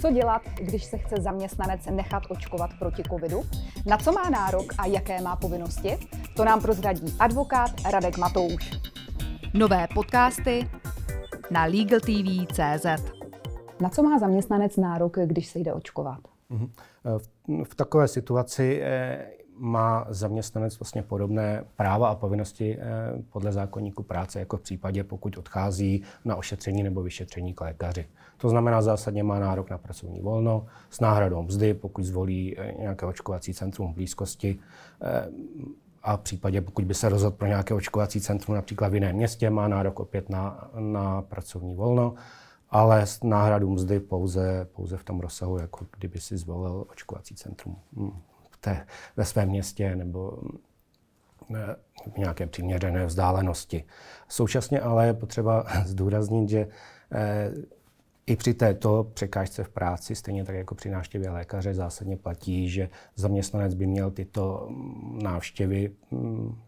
Co dělat, když se chce zaměstnanec nechat očkovat proti covidu? Na co má nárok a jaké má povinnosti? To nám prozradí advokát Radek Matouš. Nové podcasty na LegalTV.cz Na co má zaměstnanec nárok, když se jde očkovat? Mhm. V takové situaci eh, má zaměstnanec vlastně podobné práva a povinnosti eh, podle zákonníku práce, jako v případě, pokud odchází na ošetření nebo vyšetření k lékaři. To znamená, zásadně má nárok na pracovní volno s náhradou mzdy, pokud zvolí eh, nějaké očkovací centrum v blízkosti eh, a v případě, pokud by se rozhodl pro nějaké očkovací centrum například v jiném městě, má nárok opět na, na pracovní volno, ale s náhradou mzdy pouze, pouze v tom rozsahu, jako kdyby si zvolil očkovací centrum hm, v té, ve svém městě nebo eh, v nějaké přiměřené vzdálenosti. Současně ale je potřeba zdůraznit, že i při této překážce v práci, stejně tak jako při návštěvě lékaře, zásadně platí, že zaměstnanec by měl tyto mm, návštěvy mm,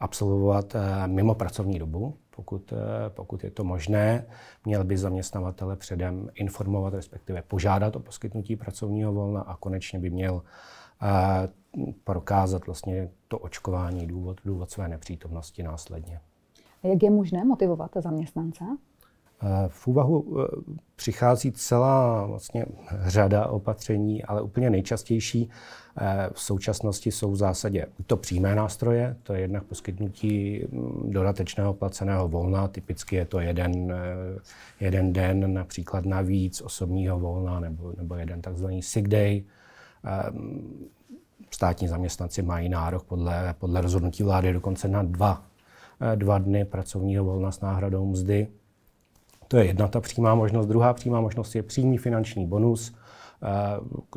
absolvovat eh, mimo pracovní dobu, pokud, eh, pokud je to možné. Měl by zaměstnavatele předem informovat, respektive požádat o poskytnutí pracovního volna a konečně by měl eh, prokázat vlastně to očkování, důvod, důvod své nepřítomnosti následně. Jak je možné motivovat zaměstnance? V úvahu e, přichází celá vlastně řada opatření, ale úplně nejčastější e, v současnosti jsou v zásadě to přímé nástroje, to je jednak poskytnutí dodatečného placeného volna, typicky je to jeden, jeden den například navíc osobního volna nebo, nebo jeden takzvaný sick day. Státní zaměstnanci mají nárok podle, podle rozhodnutí vlády dokonce na dva, dva dny pracovního volna s náhradou mzdy. To je jedna ta přímá možnost. Druhá přímá možnost je přímý finanční bonus, eh,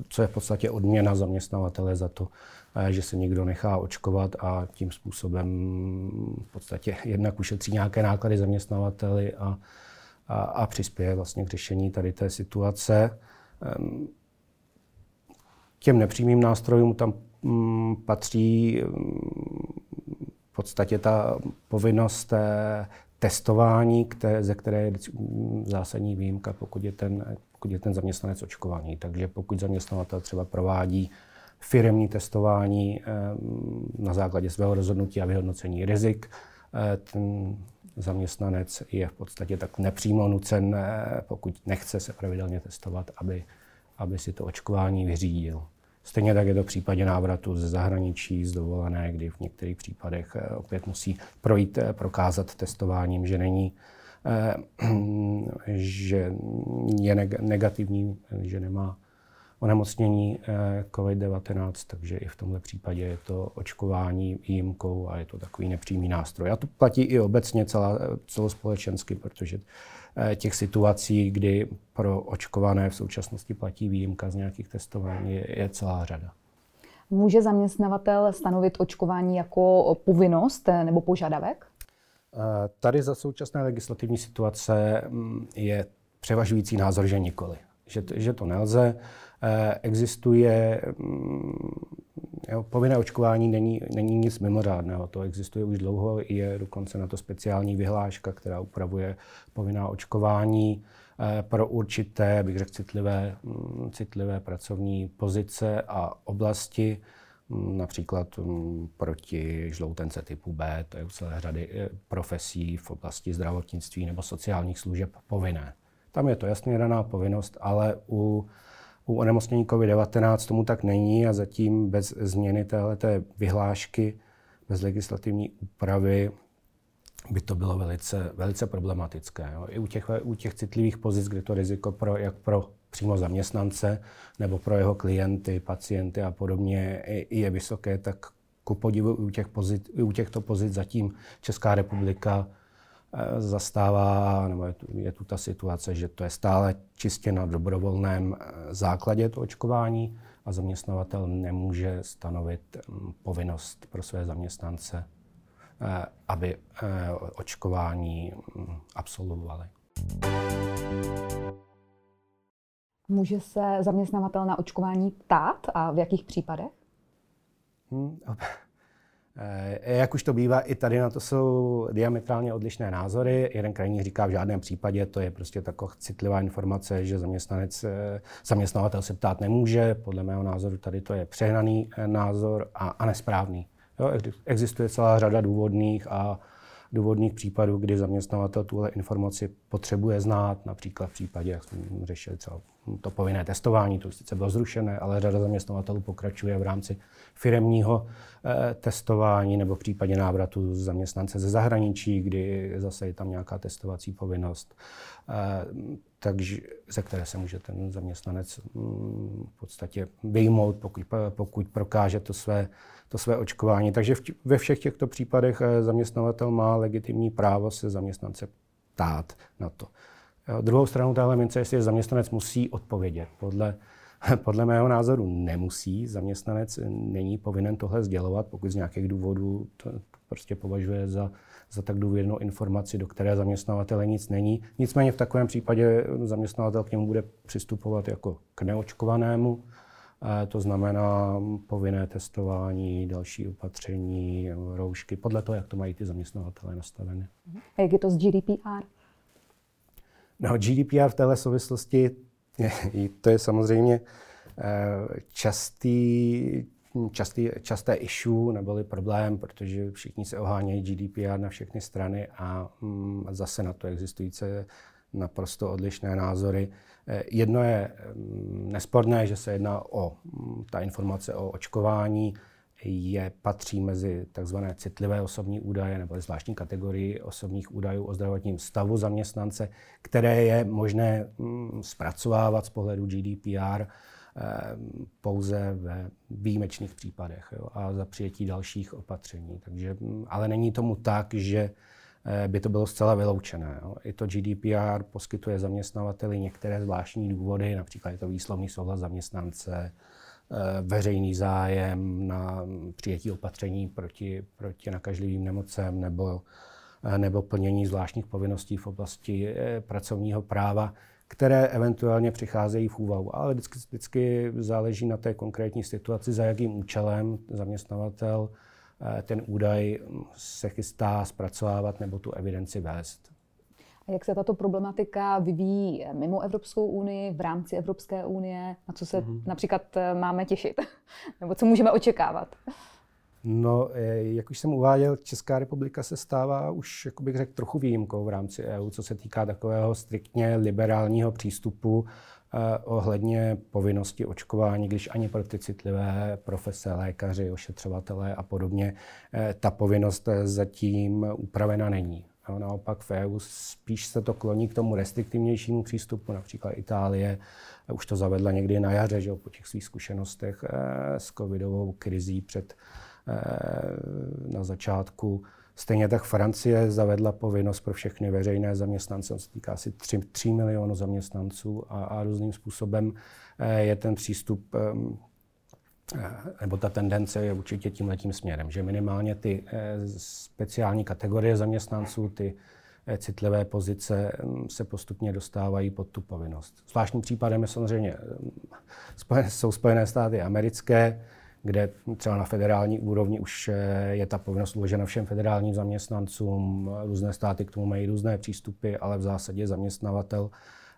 co je v podstatě odměna zaměstnavatele za to, eh, že se někdo nechá očkovat a tím způsobem v podstatě jednak ušetří nějaké náklady zaměstnavateli a, a, a přispěje vlastně k řešení tady té situace. Těm nepřímým nástrojům tam mm, patří mm, v podstatě ta povinnost testování, které, ze které je zásadní výjimka, pokud je ten, pokud je ten zaměstnanec očkovaný. Takže pokud zaměstnavatel třeba provádí firmní testování eh, na základě svého rozhodnutí a vyhodnocení rizik, eh, ten zaměstnanec je v podstatě tak nepřímo nucen, eh, pokud nechce se pravidelně testovat, aby, aby si to očkování vyřídil. Stejně tak je to v případě návratu ze zahraničí, z dovolené, kdy v některých případech eh, opět musí projít, eh, prokázat testováním, že není eh, že je negativní, že nemá onemocnění COVID-19, takže i v tomto případě je to očkování výjimkou a je to takový nepřímý nástroj. A to platí i obecně celá, celospolečensky, protože Eh, těch situací, kdy pro očkované v současnosti platí výjimka z nějakých testování, je, je celá řada. Může zaměstnavatel stanovit očkování jako povinnost eh, nebo požadavek? Eh, tady za současné legislativní situace mm, je převažující názor, že nikoli. Že to, že to nelze. Existuje mm, Jo, povinné očkování není, není nic mimořádného, to existuje už dlouho, je dokonce na to speciální vyhláška, která upravuje povinná očkování eh, pro určité, bych řekl, citlivé, mm, citlivé pracovní pozice a oblasti, mm, například proti žloutence typu B, to je u celé řady eh, profesí v oblasti zdravotnictví nebo sociálních služeb povinné. Tam je to jasně daná povinnost, ale u u onemocnění COVID-19 tomu tak není a zatím bez změny této vyhlášky, bez legislativní úpravy by to bylo velice, velice problematické. Jo. I u těch, u těch citlivých pozic, kde to riziko pro, jak pro přímo zaměstnance nebo pro jeho klienty, pacienty a podobně je vysoké, tak ku podivu u, těch pozit, u těchto pozic zatím Česká republika zastává, nebo je tu, je tu ta situace, že to je stále čistě na dobrovolném eh, základě to očkování a zaměstnavatel nemůže stanovit mm, povinnost pro své zaměstnance, eh, aby očkování mm, absolvovali. Může se zaměstnavatel na očkování ptát a v jakých případech? Hmm, Eh, jak už to bývá, i tady na to jsou diametrálně odlišné názory. Jeden krajní říká, v žádném případě to je prostě taková citlivá informace, že zaměstnanec, eh, zaměstnavatel se ptát nemůže. Podle mého názoru tady to je přehnaný eh, názor a, a nesprávný. Jo, existuje celá řada důvodných a důvodných případů, kdy zaměstnavatel tuhle informaci potřebuje znát, například v případě, jak jsme řešili třeba to povinné testování, to sice bylo zrušené, ale řada zaměstnavatelů pokračuje v rámci firemního eh, testování nebo v případě návratu zaměstnance ze zahraničí, kdy zase je tam nějaká testovací povinnost, eh, takže, ze které se může ten zaměstnanec mm, v podstatě vyjmout, pokud, pokud prokáže to své to své očkování. Takže v, ve všech těchto případech eh, zaměstnavatel má legitimní právo se zaměstnance ptát na to. Druhou stranou téhle mince, jestli zaměstnanec musí odpovědět. Podle, podle mého názoru nemusí. Zaměstnanec není povinen tohle sdělovat, pokud z nějakých důvodů to prostě považuje za, za tak důvěrnou informaci, do které zaměstnavatele nic není. Nicméně v takovém případě zaměstnavatel k němu bude přistupovat jako k neočkovanému to znamená povinné testování, další opatření, roušky, podle toho, jak to mají ty zaměstnavatele nastaveny. A jak je to s GDPR? No, GDPR v téhle souvislosti, to je samozřejmě eh, častý, častý, časté issue neboli problém, protože všichni se ohánějí GDPR na všechny strany a mm, zase na to existují naprosto odlišné názory. Eh, jedno je mm, nesporné, že se jedná o mm, ta informace o očkování, je, patří mezi tzv. citlivé osobní údaje nebo zvláštní kategorii osobních údajů o zdravotním stavu zaměstnance, které je možné mm, zpracovávat z pohledu GDPR eh, pouze ve výjimečných případech jo, a za přijetí dalších opatření. Takže, ale není tomu tak, že Eh, by to bylo zcela vyloučené. I to GDPR poskytuje zaměstnavateli některé zvláštní důvody, například je to výslovný souhlas zaměstnance, veřejný zájem na přijetí opatření proti, proti nakažlivým nemocem nebo, eh, nebo plnění zvláštních povinností v oblasti pracovního práva, které eventuálně přicházejí v úvahu. Ale vždycky, vždycky záleží na té konkrétní situaci, za jakým účelem zaměstnavatel Eh, ten údaj se chystá zpracovávat nebo tu evidenci vést. Jak se tato problematika vyvíjí mimo Evropskou unii, v rámci Evropské unie? Na co se mm-hmm. například eh, máme těšit? nebo co můžeme očekávat? No, eh, jak už jsem uváděl, Česká republika se stává už, jako bych řekl, trochu výjimkou v rámci EU, co se týká takového striktně liberálního přístupu Eh, ohledně povinnosti očkování, když ani pro ty citlivé profese, lékaři, ošetřovatelé a podobně, ta povinnost zatím upravena není. Naopak v EU spíš se to kloní k tomu restriktivnějšímu přístupu, například Itálie už to zavedla někdy na jaře, že po těch svých zkušenostech s covidovou krizí před na začátku. Stejně tak Francie zavedla povinnost pro všechny veřejné zaměstnance, to se týká asi 3, 3 milionů zaměstnanců a, a různým způsobem eh, je ten přístup eh, nebo ta tendence je určitě tím letím směrem, že minimálně ty eh, speciální kategorie zaměstnanců, ty citlivé pozice ehm, se postupně dostávají pod tu povinnost. Zvláštním případem je samozřejmě, jsou Spojené státy americké, kde třeba na federální úrovni už eh, je ta povinnost uložena všem federálním zaměstnancům. Různé státy k tomu mají různé přístupy, ale v zásadě zaměstnavatel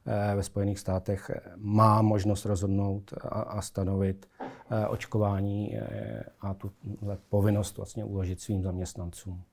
eh, ve Spojených státech má možnost rozhodnout a stanovit eh, očkování a tu povinnost vlastně uložit svým zaměstnancům.